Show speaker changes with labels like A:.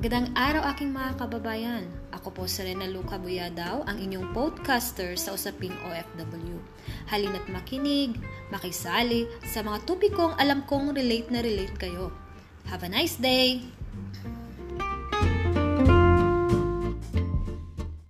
A: Magandang araw aking mga kababayan. Ako po si Rena Luca Buyadaw, ang inyong podcaster sa Usaping OFW. Halina't makinig, makisali sa mga topikong alam kong relate na relate kayo. Have a nice day!